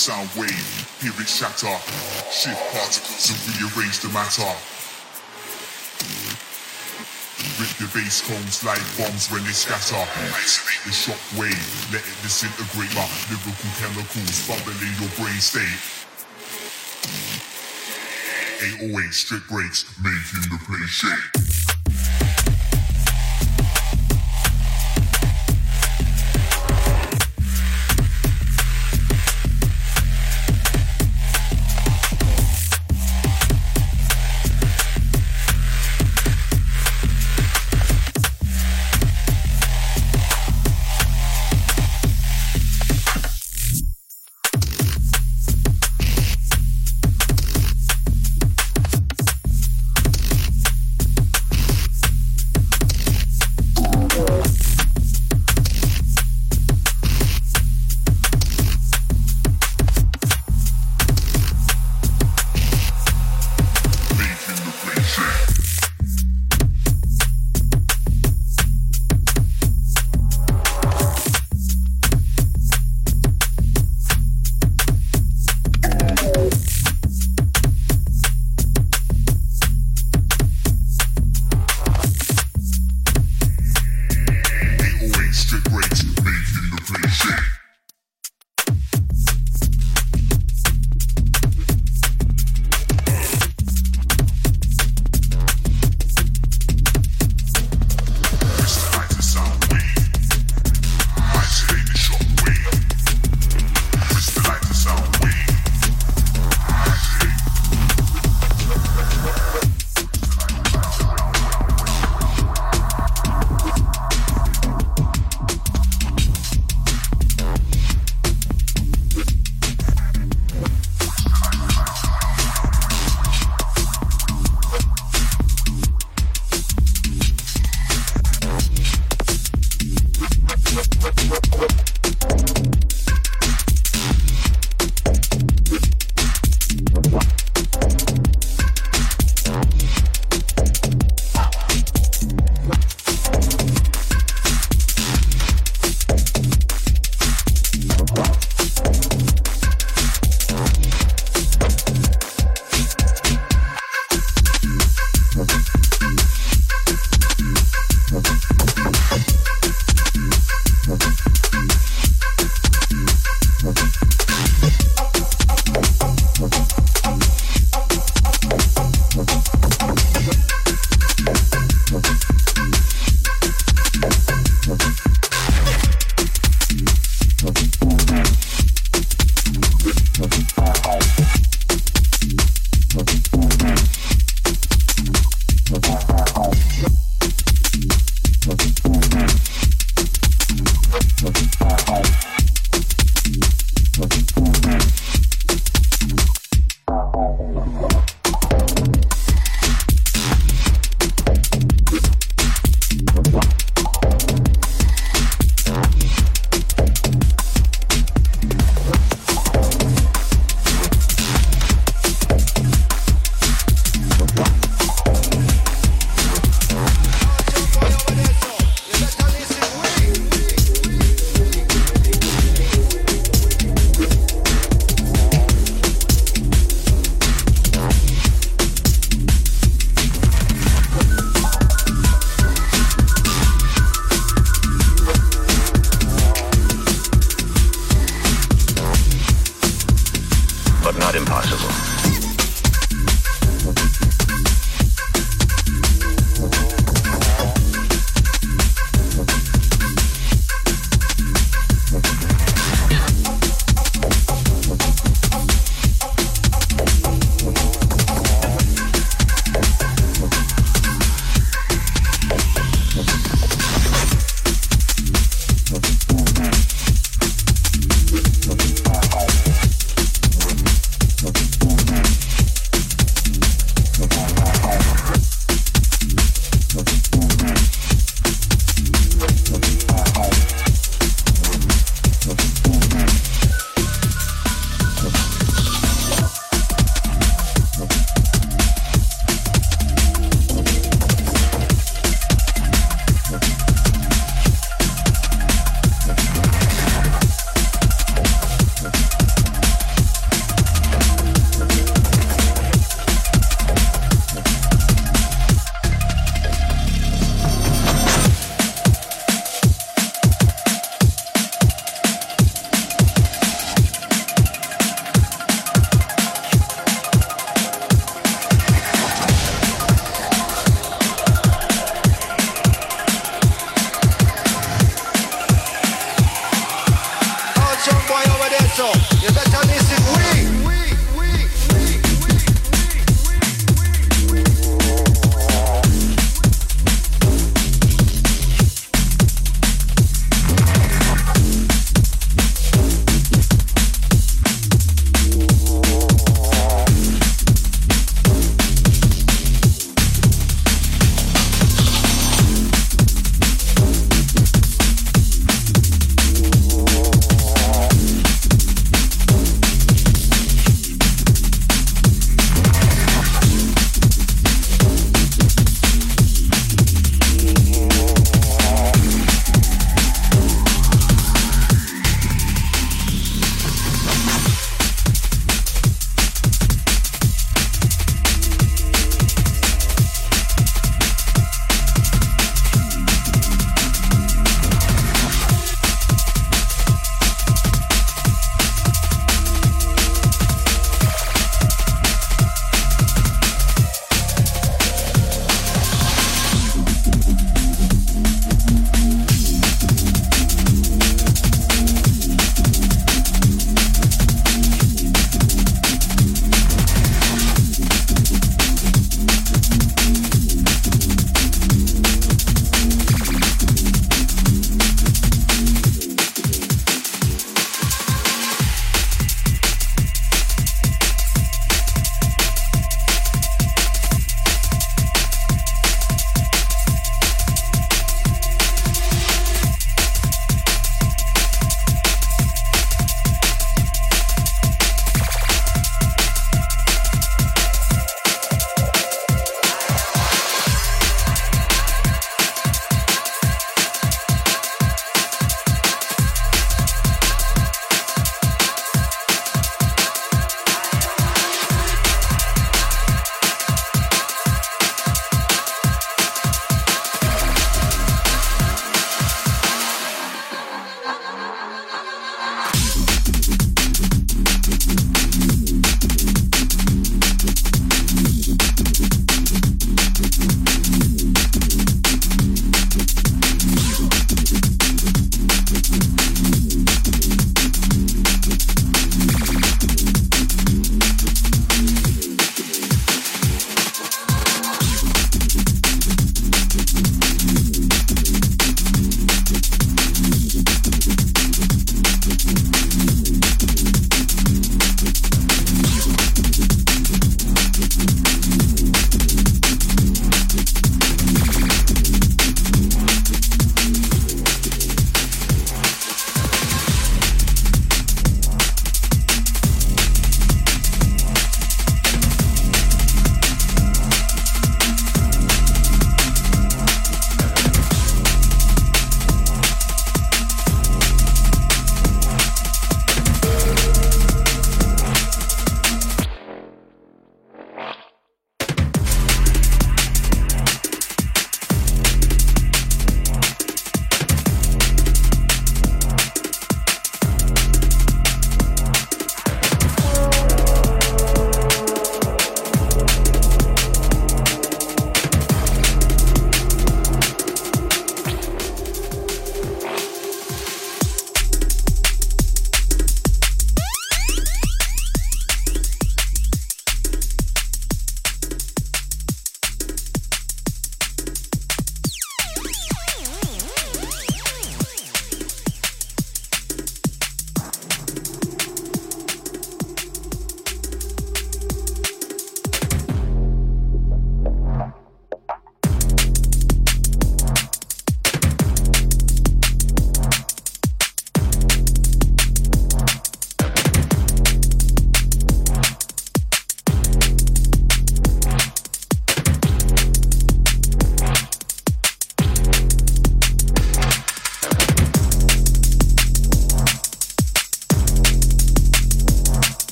sound wave, hear it shatter, shift particles and rearrange the matter. Rip the bass cones like bombs when they scatter. Isolate the shock wave, let it disintegrate my lyrical chemicals bubbling your brain state. 808 strict breaks, making the place shake.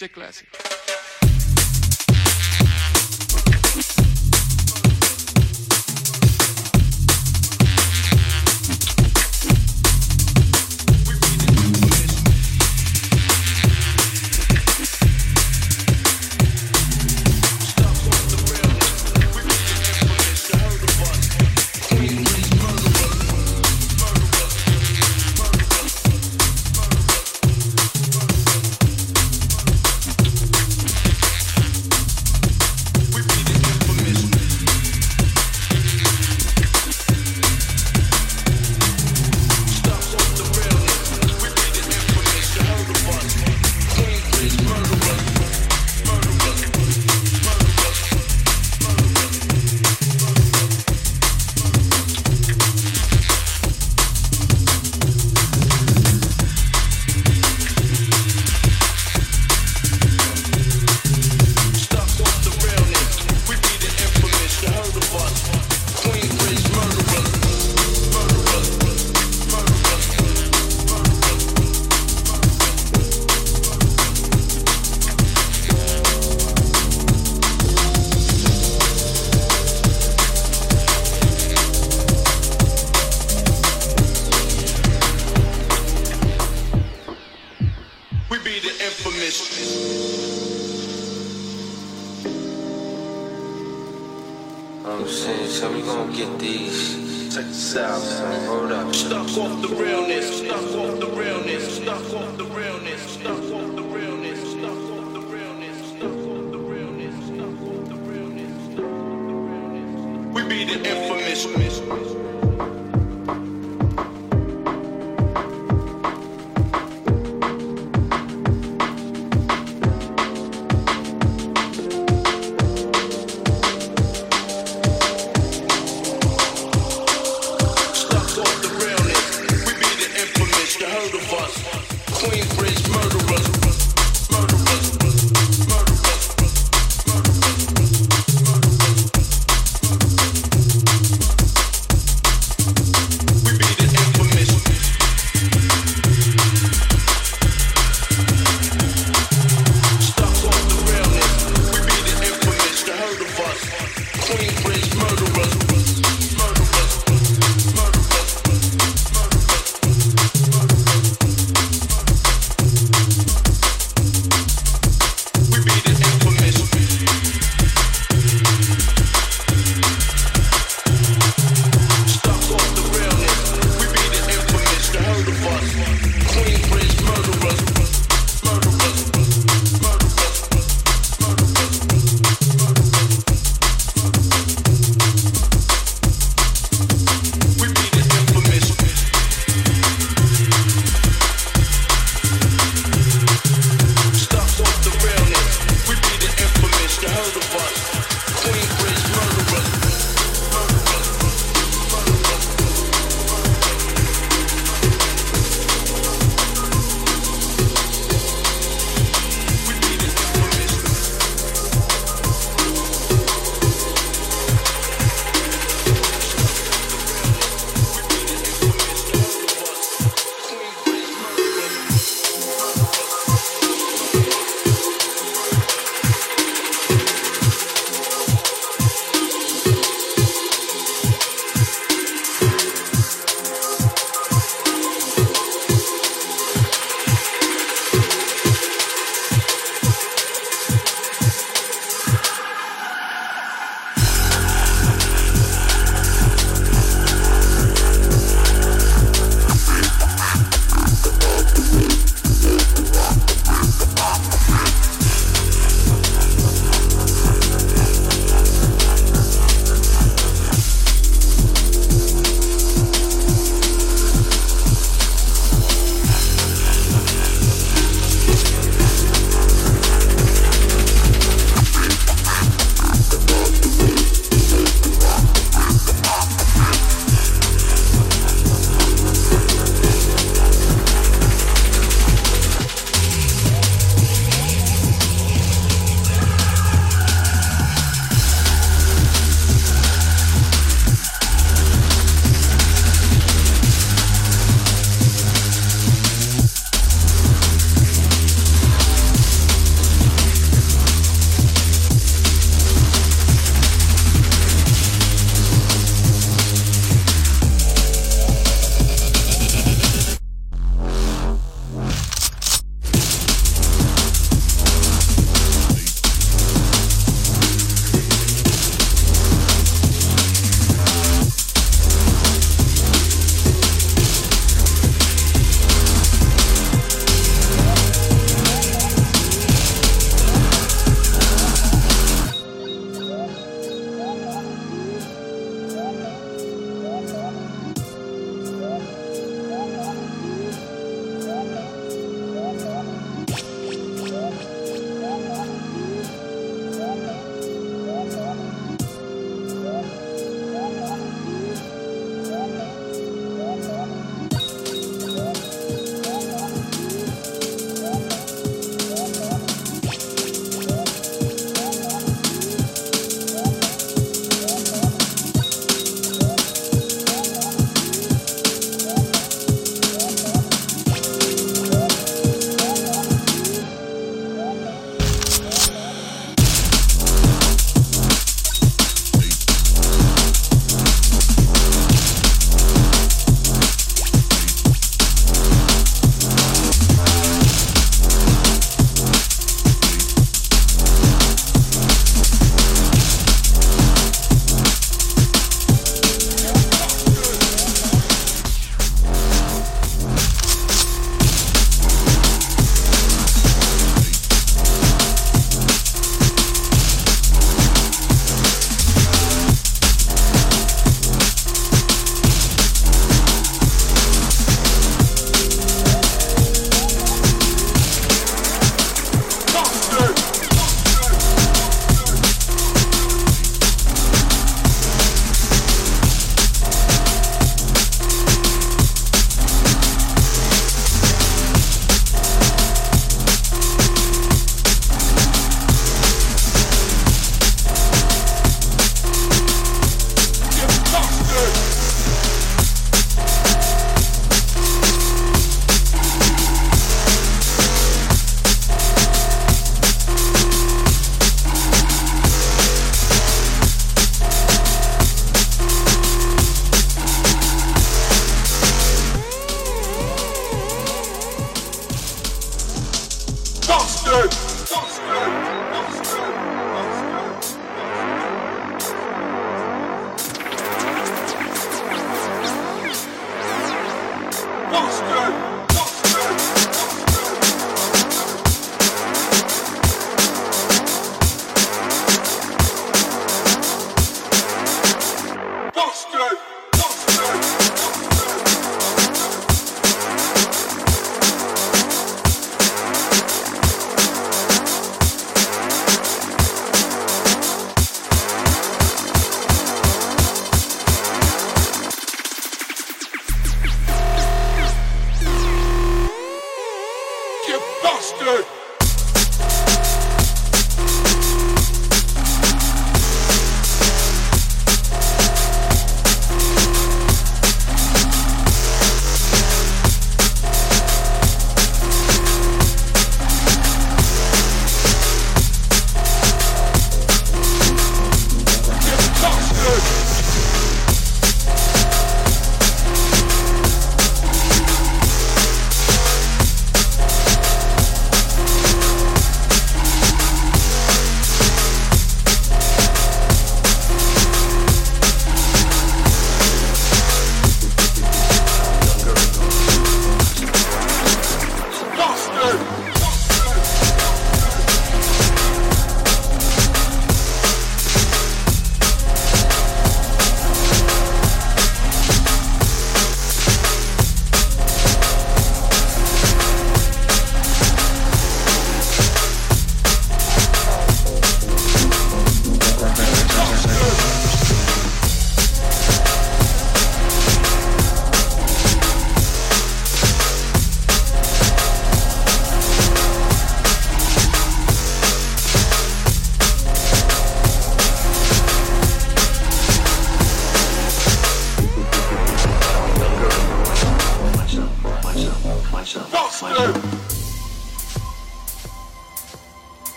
We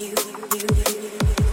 you, you, you.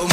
Oh my